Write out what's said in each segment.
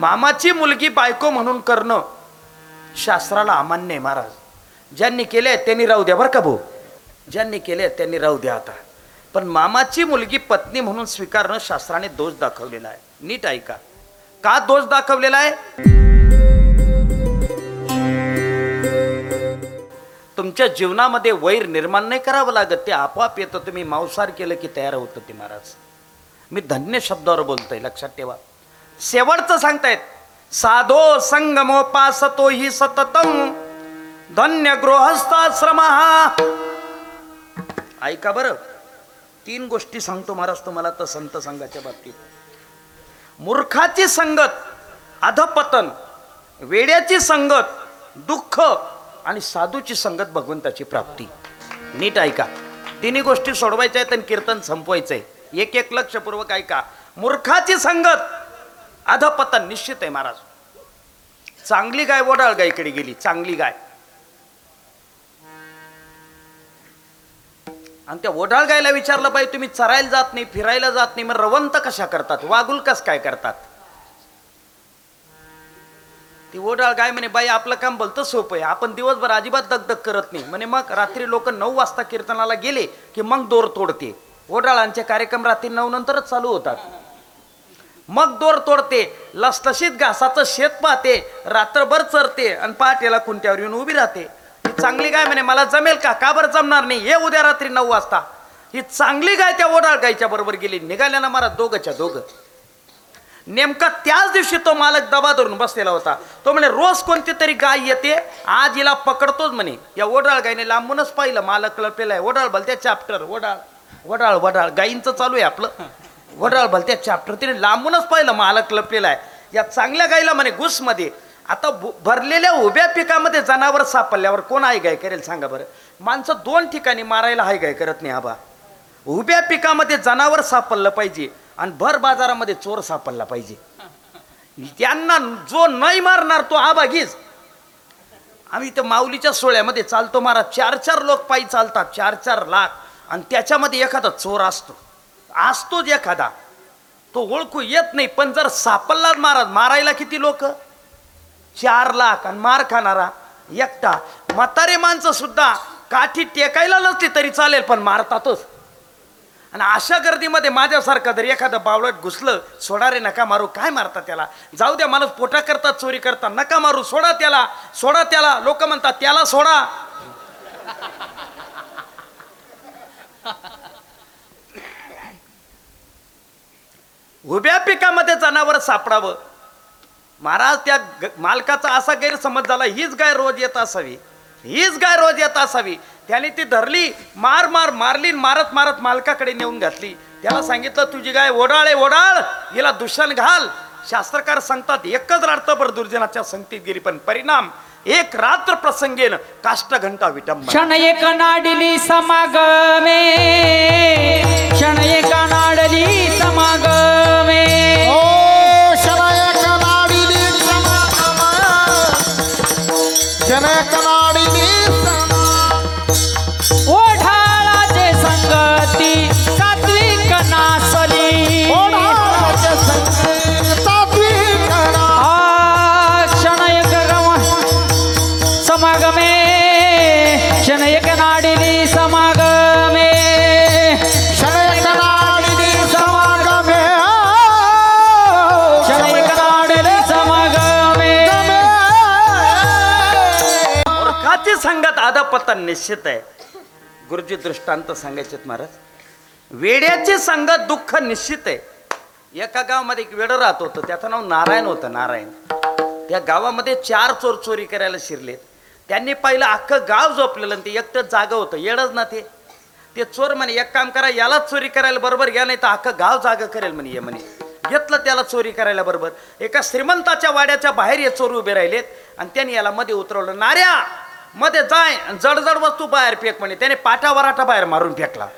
मामाची मुलगी बायको म्हणून करणं शास्त्राला अमान्य आहे महाराज. ज्यांनी केले त्यांनी राहू द्या बरं का भाऊ. ज्यांनी केले त्यांनी राहू द्या आता. पण मामाची मुलगी पत्नी म्हणून स्वीकारणं शास्त्राने दोष दाखवलेला आहे. नीट ऐका. का दोष दाखवलेला आहे? तुमच्या जीवनामध्ये वैर निर्माण नाही करावं लागत. ते आपोआप येतं. तुम्ही मांसाहार केलं की तयार होतं ते महाराज. मी धन्य शब्दावर बोलतोय. लक्षात ठेवा. शेवटचं सांगतायत. साधो संगमोपासतो ही सततम. धन्य गृहस्थाश्रम. ऐका बरं. तीन गोष्टी सांगतो महाराज तुम्हाला तर संत संघाच्या बाबतीत. मूर्खाची संगत अधपतन वेड्याची संगत दुःख आणि साधूची संगत भगवंताची प्राप्ती. नीट ऐका. तिन्ही गोष्टी सोडवायच्या आहेत आणि कीर्तन संपवायचं आहे एक एक लक्षपूर्वक ऐका. मूर्खाची संगत अधपतन निश्चित आहे महाराज. चांगली गाय वडाळ गायकडे गेली चांगली गाय. आणि त्या ओढाळ गायला विचारलं पाहिजे तुम्ही चरायला जात नाही फिरायला जात नाही मग रवंत कशा करतात? वागुल कस काय करतात? ती ओढाळ गाय म्हणे बाई आपलं काम भलतं सोपं आहे. आपण दिवसभर अजिबात दगदग करत नाही. म्हणे मग रात्री लोक नऊ वाजता कीर्तनाला गेले की मग दोर तोडते. ओढाळांचे कार्यक्रम रात्री नऊ नंतरच चालू होतात. मग दोर तोडते. लसलशीत घासाचं शेत पाहते. रात्रभर चरते आणि पहाटेला कुंट्यावर येऊन उभी राहते. ही चांगली गाय म्हणे मला जमेल का? का बरं जमणार नाही? ये उद्या रात्री नऊ वाजता. ही चांगली गाय त्या ओढाळ गायच्या बरोबर गेली. निघाल्या ना मला दोघच्या दोघं. नेमका त्याच दिवशी तो मालक दबा धरून बसलेला होता. तो म्हणे रोज कोणती तरी गाय येते आज हिला पकडतोच म्हणे. या ओढाळ गायने लांबूनच पाहिलं. मालक लपलेला आहे ओढाळ भलत्या चॅप्टर ओढाळ वडाळ वडाळ गायींचं चालू आहे आपलं. घोटाळ भल त्या चॅप्टर तिने लांबूनच पाहिलं मालक लपलेला आहे या चांगल्या गाईला म्हणे घुसमध्ये. आता भरलेल्या उभ्या पिकामध्ये जनावर सापडल्यावर कोण आहे गाय करेल सांगा बरं? माणसं दोन ठिकाणी मारायला हाय गाय करत नाही आबा. उभ्या पिकामध्ये जनावर सापडलं पाहिजे आणि भर बाजारामध्ये चोर सापडला पाहिजे. त्यांना जो नाही मारणार तो आबा घीच. आम्ही त्या माऊलीच्या सोहळ्यामध्ये चालतो मारा चार चार लोक पायी चालतात चार चार लाख. आणि त्याच्यामध्ये एखादा चोर असतो. असतोच एखादा. तो ओळखू येत नाही पण जर सापडलाच महाराज मारायला किती लोक? चार लाख आणि मार खाणारा एकटा. म्हातारे माणसं सुद्धा काठी टेकायला नसते तरी चालेल पण मारतातच. आणि अशा गर्दीमध्ये माझ्यासारखं जर एखादं बावळट घुसलं सोडा रे नका मारू. काय मारता त्याला? जाऊ द्या माणूस पोटा करतात चोरी करतात. नका मारू सोडा त्याला. सोडा त्याला. लोक म्हणतात त्याला सोडा. उभ्या पिकामध्ये जनावर सापडावं. महाराज त्या मालकाचा असा गैरसमज झाला हीच गाय रोज येत असावी. हीच गाय रोज येत असावी. त्याने ती धरली मार मार मारली मारत मारत मालकाकडे नेऊन घातली. त्याला सांगितलं तुझी गाय ओढाळ ओढाळ हिला दुषण घाल. शास्त्रकार सांगतात एकच रात्रभर दुर्जनाच्या संगतीत गेली पण परिणाम एक रात्र प्रसंगेन काष्ट घंटा विटंब क्षण एक नाडली समागमे क्षण एक नाडली समाग തനാടിനീ संगत निश्चित आहे. गुरुजी दृष्टांत सांगायचे महाराज. वेड्याची संगत दुःख निश्चित आहे. एका गावामध्ये एक वेड राहत होतं. त्याचं नाव नारायण होतं नारायण. त्या गावामध्ये चार चोर चोरी करायला शिरलेत. त्यांनी पाहिलं अख्खं गाव झोपलेलं आणि ते एकटं जाग होतं. येडच ना ते. ते चोर म्हणे एक काम करा यालाच चोरी करायला बरोबर घ्या नाही तर अख्खं गाव जागं करेल म्हणे ये म्हणे. घेतलं त्याला चोरी करायला बरोबर. एका श्रीमंताच्या वाड्याच्या बाहेर हे चोर उभे राहिलेत आणि त्यांनी याला मध्ये उतरवलं. नाऱ्या मध्ये जाय जडजड वस्तू बाहेर फेक म्हणे. त्याने पाटा वराटा बाहेर मारून फेकला.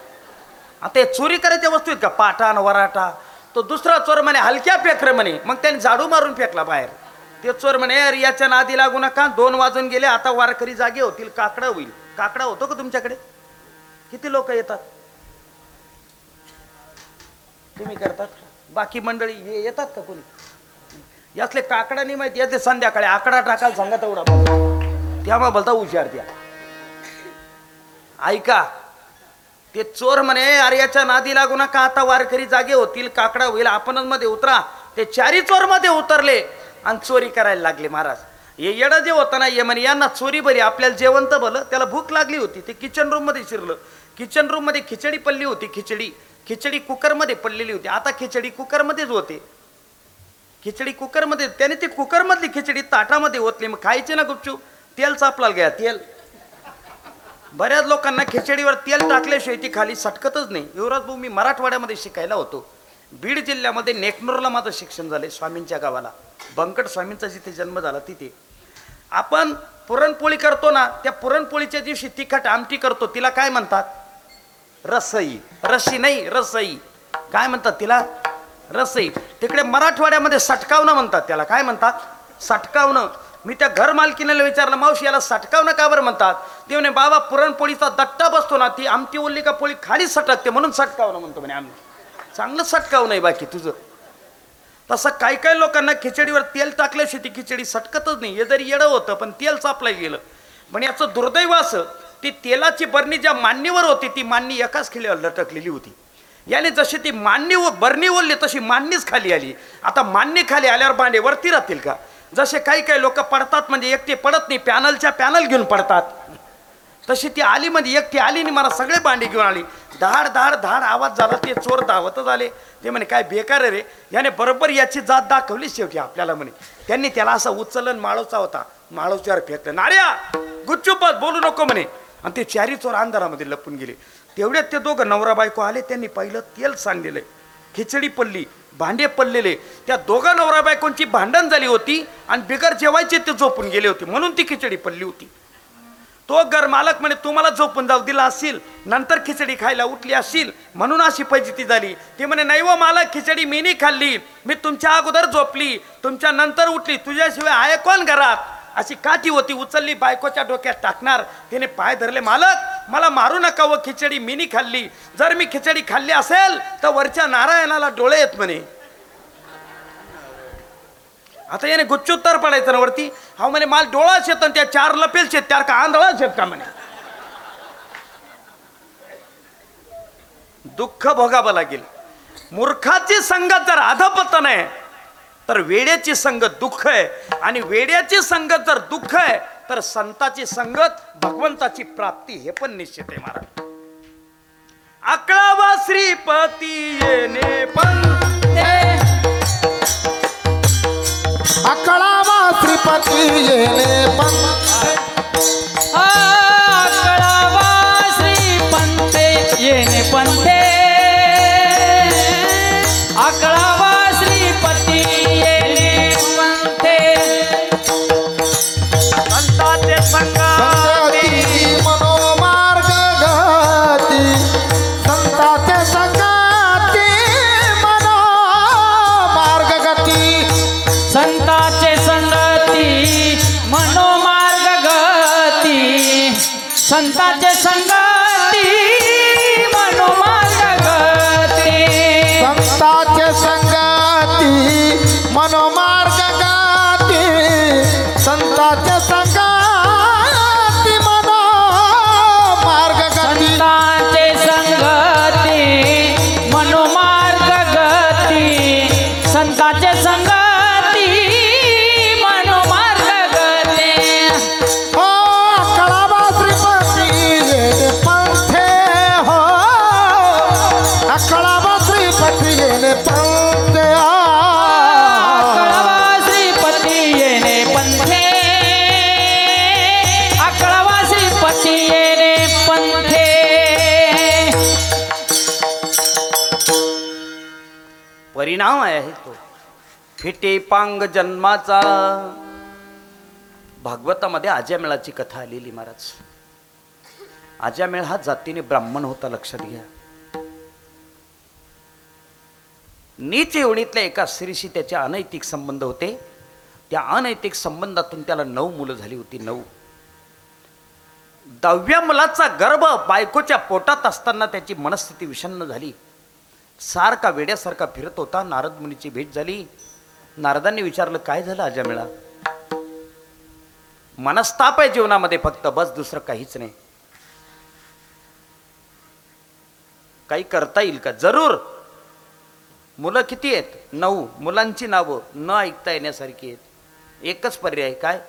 आता हे चोरी करायच्या वस्तू आहेत का? पाटा आणि वराटा. तो दुसरा चोर म्हणे हलक्या फेकर म्हणे. मग त्याने झाडू मारून फेकला बाहेर. ते चोर म्हणे "अरे, याच्या नादी लागू नका. दोन वाजून गेले आता वारकरी जागे होतील काकडा होईल. काकडा होतो का तुमच्याकडे? किती लोक येतात? तुम्ही करतात बाकी मंडळी हे येतात का कोणी? यातले काकडा नाही माहिती येते संध्याकाळी. आकडा टाकायला सांगा तेवढा. त्यामुळे बोलता हुशार त्या ऐका ते चोर म्हणे अरे याच्या नादी लागू नका आता वारकरी जागे होतील काकडा होईल आपणच मध्ये उतरा. ते चारी चोरमध्ये उतरले आणि चोरी करायला लागले महाराज. हे येडं जे होतं ना ये म्हणे यांना चोरी बरी आपल्याला जेवण तर भलं. त्याला भूक लागली होती ते किचन रूममध्ये शिरलं. किचन रूममध्ये खिचडी पडली होती खिचडी. खिचडी कुकरमध्ये पडलेली होती. आता खिचडी कुकरमध्येच होते. खिचडी कुकरमध्ये त्याने ती कुकरमधली खिचडी ताटामध्ये ओतली. मग खायची ना गुपचूप? तेल चापलाल घ्या तेल. बऱ्याच लोकांना खिचडीवर तेल टाकल्याशिवाय ती खाली सटकतच नाही. युवराज भाऊ मी मराठवाड्यामध्ये शिकायला होतो. बीड जिल्ह्यामध्ये नेकनूरला माझं शिक्षण झालं स्वामींच्या गावाला. बंकट स्वामींचा जिथे जन्म झाला तिथे. आपण पुरणपोळी करतो ना त्या पुरणपोळीच्या दिवशी तिखट आमटी करतो तिला काय म्हणतात? रसई. रशी नाही रसई. काय म्हणतात तिला? रसई. तिकडे मराठवाड्यामध्ये सटकावणं म्हणतात त्याला. काय म्हणतात? सटकावणं. मी त्या घर मालकीनेला विचारलं मावशी याला सटकावणं का बरं म्हणतात. ते म्हणे बाबा पुरणपोळीचा दट्टा बसतो ना ती आमटी ओल्ली का पोळी खाली सटकते म्हणून सटकावणं म्हणतो म्हणे आम्ही. चांगलं सटकावणं आहे बाकी तुझं. तसं काही काही लोकांना खिचडीवर तेल टाकल्याशिवाय ती खिचडी सटकतच नाही. हे जरी येडं होतं पण तेल चापलं गेलं. पण याचं दुर्दैव असं ती तेलाची बरणी ज्या मांडणीवर होती ती मांडणी एकाच खिळ्यावर लटकलेली होती. याने जशी ती मांडणी व बरणी ओरली तशी मांडणीच खाली आली. आता मांडणी खाली आल्यावर भांडे वरती राहतील का? जसे काही काही लोक पडतात म्हणजे एकटे पडत नाही पॅनलच्या पॅनल घेऊन पडतात. तशी ती आली म्हणजे एकटी आली आणि मला सगळे भांडे घेऊन आली. धाड धाड धाड आवाज झाला ते चोर धावतच आले ते म्हणे काय बेकार रे. याने बरोबर याची जात दाखवली शेवटी आपल्याला म्हणे. त्यांनी त्याला असा उचलन माळोचा होता. माळोच्यावर फेकलं. नार्या गुच्चुपत बोलू नको म्हणे. आणि ते चारी चोर अंधारामध्ये लपून गेले. तेवढ्यात ते दोघं नवरा बायको आले त्यांनी पहिलं तेल सांडलेलं खिचडी पडली. भांडे पडलेले. त्या दोघा नवरा बायकोंची भांडण झाली होती आणि बिगर जेवायचे ते झोपून गेले होते. म्हणून ती खिचडी पडली होती. तो घर मालक म्हणे तुम्हाला झोपून जाऊ दिला असेल नंतर खिचडी खायला उठली असेल म्हणून अशी फजिती झाली. ते म्हणे नाही व मालक खिचडी मी नाही खाल्ली. मी तुमच्या अगोदर झोपली तुमच्या नंतर उठली. तुझ्याशिवाय आहे कोण घरात? अशी काठी होती उचलली बायकोच्या डोक्यात टाकणार. तिने पाय धरले मालक मला मारू नका व खिचडी मी खाल्ली. जर मी खिचडी खाल्ली असेल तर वरच्या नारायणाला डोळे येत म्हणे. आता याने गुच्चुत्तर पडायचं ना वरती? हा म्हणे माल डोळा शेत त्या चार लपेल शेत त्यार का आंधळा शेत का म्हणे? दुःख भोगावं लागेल. मूर्खाची संगत जर अधपतन आहे तर वेड्याची संगत दुःख आहे. आणि वेड्याची संगत जर दुःख आहे तर संताची संगत भगवंताची प्राप्ती हे पण निश्चित आहे महाराज. अकळावा श्रीपती येणे पण अकळावा श्रीपती येणे पण आकळावा श्री पंते येणे पंते संतांचे संगती फिटे पांग जन्माचा. भागवतामध्ये आज्यामेळाची कथा आलेली महाराज. आज्यामेळ हा जातीने ब्राह्मण होता लक्षात घ्या. नीच येवणीतल्या एका स्त्रीशी त्याचे अनैतिक संबंध होते. त्या अनैतिक संबंधातून त्याला नऊ मुलं झाली होती नऊ. दहाव्या मुलाचा गर्भ बायकोच्या पोटात असताना त्याची मनस्थिती विषण्ण झाली. सारखा वेड्यासारखा फिरत होता नारद मुनीची भेट झाली. नारदांनी विचारलं काय झालं अजामेळा मनस्ताप आहे जीवनामध्ये फक्त बस दुसरं काहीच नाही. काही करता येईल का? जरूर. मुलं किती आहेत? नऊ. मुलांची नावं न ऐकता येण्यासारखी आहेत. एकच पर्याय काय?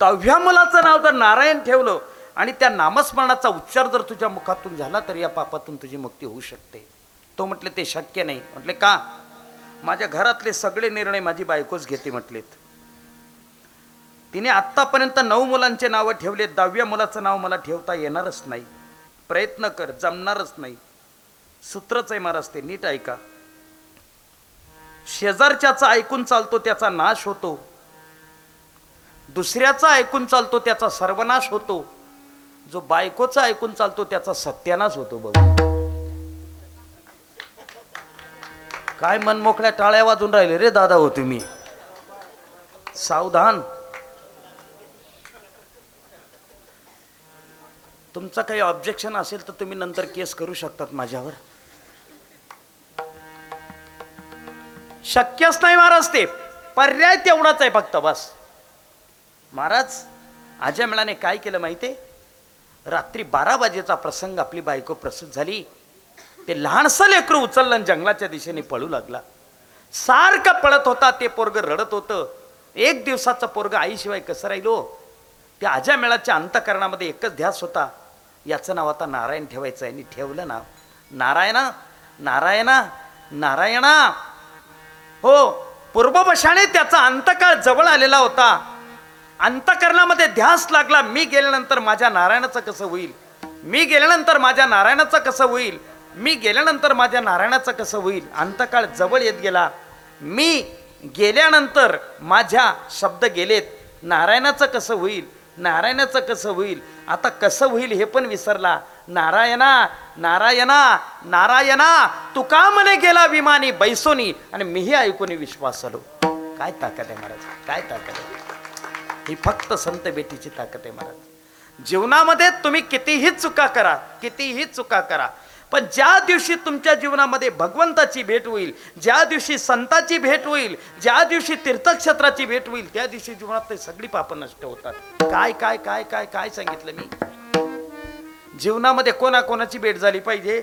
दहाव्या मुलाचं नाव जर नारायण ठेवलं आणि त्या नामस्मरणाचा उच्चार जर तुझ्या मुखातून झाला तर या पापातून तुझी मुक्ती होऊ शकते. तो म्हटले ते शक्य नाही. म्हटले का? माझ्या घरातले सगळे निर्णय माझी बायकोच घेते म्हटलेत. तिने आत्तापर्यंत नऊ मुलांचे नावं ठेवले दहाव्या मुलाचं नाव मला ठेवता येणारच नाही. प्रयत्न कर जमणारच नाही. सूत्रच आहे महाराज ते नीट ऐका. शेजारच्याचा ऐकून चालतो त्याचा नाश होतो. दुसऱ्याचा ऐकून चालतो त्याचा सर्वनाश होतो. जो बायकोचा ऐकून चालतो त्याचा सत्यानाश होतो बघ. काय मनमोकळ्या टाळ्या वाजून राहिले रे दादा हो तुम्ही? सावधान. तुमचं काही ऑब्जेक्शन असेल तर तुम्ही नंतर केस करू शकतात माझ्यावर. शक्यच नाही महाराज ते. पर्याय तेवढाच आहे फक्त बस. महाराज अजय मेळाने काय केलं माहिती रात्री बारा वाजेचा प्रसंग आपली बायको प्रसूत झाली. ते लहानसं लेकरू उचललं जंगलाच्या दिशेने पळू लागला. सारखं पळत होता ते पोरग रडत होतं. एक दिवसाचं पोरग आईशिवाय कसं राहिलो हो? त्या आजा मेळाच्या अंतकरणामध्ये एकच ध्यास होता. याचं नाव आता नारायण ठेवायचं आहे. ठेवलं नाव नारायणा नारायणा नारायणा. हो पूर्वपशाने त्याचा अंतकाळ जवळ आलेला होता. अंतकरणामध्ये ध्यास लागला. मी गेल्यानंतर माझ्या नारायणाचं कसं होईल? मी गेल्यानंतर माझ्या नारायणाचं कसं होईल? मी गेल्यानंतर माझ्या नारायणाचं कसं होईल? अंतकाळ जवळ येत गेला. मी गेल्यानंतर माझ्या शब्द गेलेत. नारायणाचं कसं होईल? नारायणाचं कसं होईल? आता कसं होईल हे पण विसरला. नारायणा नारायणा नारायणा तू का म्हणे गेला विमानी बैसोनी. आणि मीही ऐकून विश्वास आलो काय ताकद आहे महाराज? काय ताकद आहे? ही फक्त संत बेटीची ताकद आहे महाराज. जीवनामध्ये तुम्ही कितीही चुका करा कितीही चुका करा पण ज्या दिवशी तुमच्या जीवनामध्ये भगवंताची भेट होईल ज्या दिवशी संताची भेट होईल ज्या दिवशी तीर्थक्षेत्राची भेट होईल त्या दिवशी जीवनात ते सगळी पापं नष्ट होतात. काय काय काय काय काय सांगितलं मी? जीवनामध्ये कोणाकोणाची भेट झाली पाहिजे?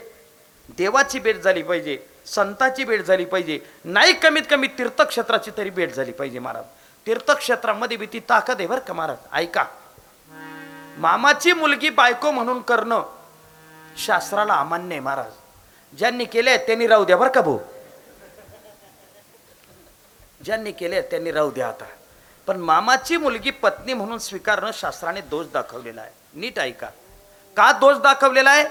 देवाची भेट झाली पाहिजे संताची भेट झाली पाहिजे नाही कमीत कमी तीर्थक्षेत्राची तरी भेट झाली पाहिजे महाराज. तीर्थक्षेत्रामध्ये बी ती ताकद आहे बरं का महाराज. ऐका. मामाची मुलगी बायको म्हणून करणं शास्त्राला अमान्य आहे महाराज. ज्यांनी केले त्यांनी राहू द्या बरं का भाऊ. ज्यांनी केले त्यांनी राहू द्या आता. पण मामाची मुलगी पत्नी म्हणून स्वीकारणं शास्त्राने दोष दाखवलेला आहे. नीट ऐका. का दोष दाखवलेला आहे?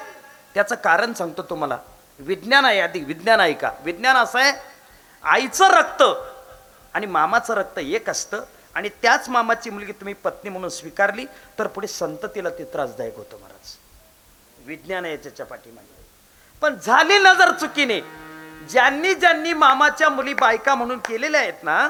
त्याचं कारण सांगतो तुम्हाला. विज्ञान आहे आधी विज्ञान ऐका. विज्ञान असं आहे आईचं रक्त आणि मामाचं रक्त एक असतं आणि त्याच मामाची मुलगी तुम्ही पत्नी म्हणून स्वीकारली तर पुढे संततीला ते त्रासदायक होतं महाराज. विज्ञान आहे त्याच्या पाठीमागे. पण झाली नजर चुकीने. ज्यांनी ज्यांनी मामाच्या मुली बायका म्हणून केलेल्या आहेत ना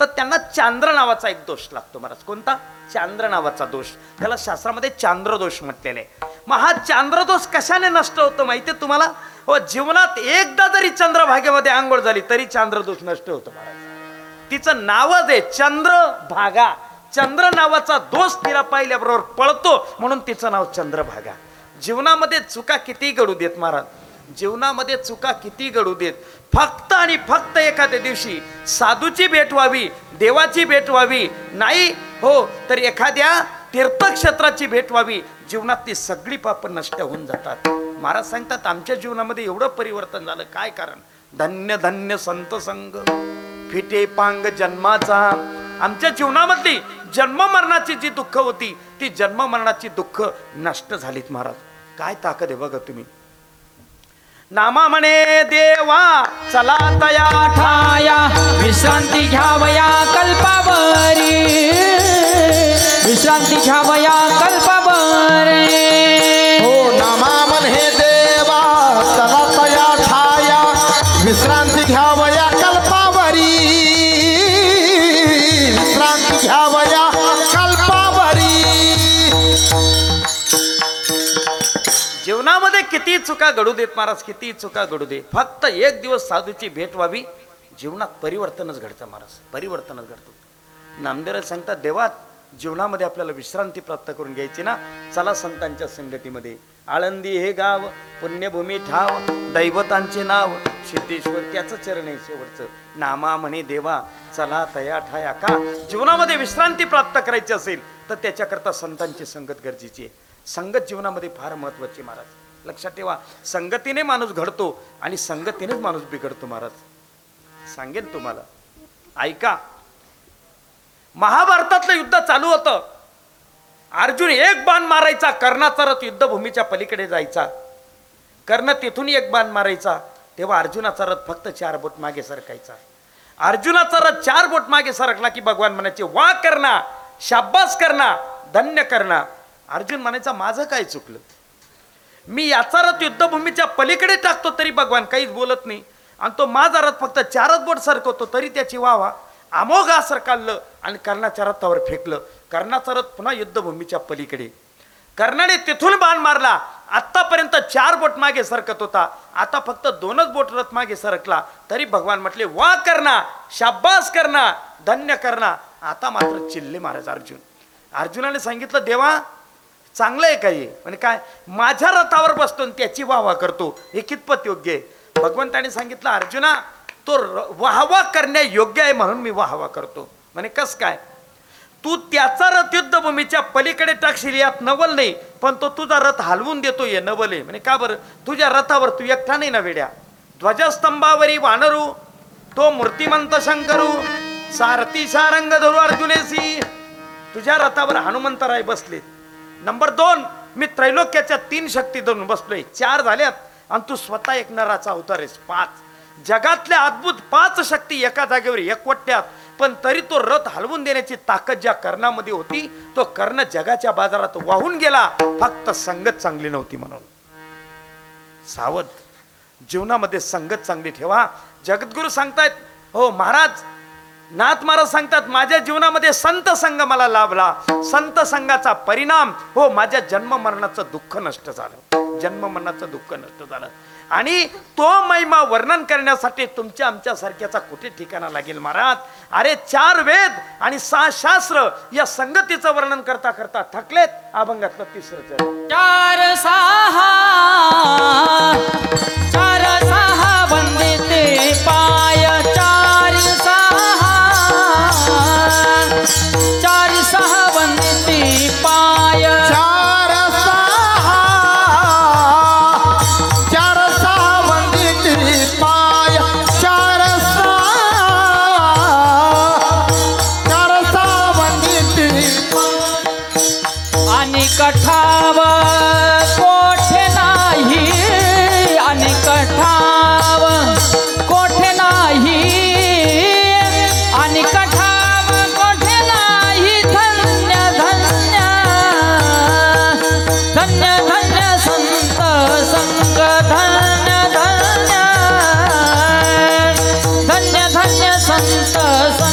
तर त्यांना चांद्र नावाचा एक दोष लागतो महाराज. कोणता? चांद्र नावाचा दोष. त्याला शास्त्रामध्ये चांद्रदोष म्हटलेले मग हा चांद्रदोष कशाने नष्ट होतो माहितीये तुम्हाला? व जीवनात एकदा जरी चंद्रभागेमध्ये आंघोळ झाली तरी चांद्रदोष नष्ट होतो महाराज. तिचं नावच आहे चंद्रभागा चंद्र नावाचा दोष तिला पाहिल्याबरोबर पळतो म्हणून तिचं नाव चंद्रभागा जीवनामध्ये चुका किती घडू देत महाराज जीवनामध्ये चुका किती घडू देत फक्त आणि फक्त एखाद्या दिवशी साधूची भेट व्हावी देवाची भेट व्हावी नाही हो तर एखाद्या तीर्थक्षेत्राची भेट व्हावी जीवनात ती सगळी पाप नष्ट होऊन जातात. महाराज सांगतात आमच्या जीवनामध्ये एवढं परिवर्तन झालं काय कारण? धन्य धन्य संत संग फिटे पांग जन्माचा. आमच्या जीवनामधली जन्म मरणाची जी दुःख होती ती जन्म मरणाची दुःख नष्ट झालीत महाराज. काय ताकद आहे बघा तुम्ही. नामा म्हणे देवा चला तया ठाया विश्रांती घ्यावया कल्पावरी विश्रांती घ्यावया कल्पावरी. जीवनामध्ये किती चुका घडू देत महाराज किती चुका घडू दे फक्त एक दिवस साधूची भेट व्हावी. जीवनात परिवर्तनच घडतं महाराज परिवर्तनच घडतं. नामदेव सांगतात देवात जीवनामध्ये आपल्याला विश्रांती प्राप्त करून घ्यायची ना. चला संतांच्या संगतीमध्ये. आळंदी हे गाव पुण्यभूमी ठाव दैवतांचे नाव. सिद्धेश्वर त्याचं चरण आहे शेवटचं. नामा म्हणे देवा चला तया ठाया का? जीवनामध्ये विश्रांती प्राप्त करायची असेल तर त्याच्याकरता संतांची संगत गरजेची आहे. संगत जीवनामध्ये फार महत्वाची महाराज. लक्षात ठेवा. संगतीने माणूस घडतो आणि संगतीनेच माणूस बिघडतो महाराज. सांगेन तुम्हाला. ऐका. महाभारतातलं युद्ध चालू होतं. अर्जुन एक बाण मारायचा कर्णाचा रथ युद्धभूमीच्या पलीकडे जायचा. कर्ण तिथून एक बाण मारायचा तेव्हा अर्जुनाचा रथ फक्त चार बोट मागे सरकायचा. अर्जुनाचा रथ चार बोट मागे सरकला की भगवान म्हणायचे वा करना शाब्बास करना धन्य करना अर्जुन म्हणायचा माझं काय चुकलं? मी याचा रथ युद्धभूमीच्या पलीकडे टाकतो तरी भगवान काहीच बोलत नाही. आणि तो माझा रथ फक्त चारच बोट सरकवतो तरी त्याची वावा अमोघ सरकारलं आणि कर्णाच्या रथावर फेकलं. कर्णाचा रथ पुन्हा युद्धभूमीच्या पलीकडे. कर्णाने तिथून बाण मारला. आतापर्यंत चार बोट मागे सरकत होता. आता फक्त दोनच बोट रथ मागे सरकला. तरी भगवान म्हटले वा करना शाब्बास करणा धन्य करणा. आता मात्र चिल्ले महाराज अर्जुन. अर्जुनाने सांगितलं देवा चांगलं आहे काही. म्हणजे काय माझ्या रथावर बसतो आणि त्याची वाहवा करतो. हे कितपत योग्य आहे? भगवंताने सांगितलं अर्जुना तो वाहवा करण्या योग्य आहे म्हणून मी वाहवा करतो. म्हणे कस काय? तू त्याचा रथ युद्धभूमीच्या पलीकडे टाकशील यात नवल नाही. पण तो तुझा रथ हलवून देतो ये नवल आहे. म्हणे का बरं? तुझ्या रथावर तू एकटा नाही ना वेड्या. ध्वजस्तंभावरी वानरू तो मूर्तिमंत शंकरू सारथी सारंग धरू अर्जुनेसी. तुझ्या रथावर हनुमंतराय बसलेत. नंबर दोन मी त्रैलोक्याच्या तीन शक्ती धरून बसलोय. चार झाल्यात आणि तू स्वतः एक नराचा अवतार आहेस. पाच. जगातल्या अद्भुत पाच शक्ती एका जागेवर एकवटत्यात पण तरी तो रथ हलवून देण्याची ताकद ज्या कर्णामध्ये होती तो कर्ण जगाच्या बाजारात वाहून गेला. फक्त संगत चांगली नव्हती म्हणून. सावध. जीवनामध्ये संगत चांगली ठेवा. जगद्गुरु सांगतायत हो महाराज नाथ महाराज सांगतात माझ्या जीवनामध्ये संत संघ मला लाभला. संत संघाचा परिणाम हो माझ्या जन्म मरणाचं दुःख नष्ट झालं. जन्म मरणाचं दुःख नष्ट झालं. आणि तो महिमा वर्णन करण्यासाठी तुमच्या आमच्या सारख्याचा कुठे ठिकाणा लागेल महाराज? अरे चार वेद आणि सहा शास्त्र या संगतीचं वर्णन करता करता थकलेत अभंगातलं तिसरं चार सहा चार सहा. धन्य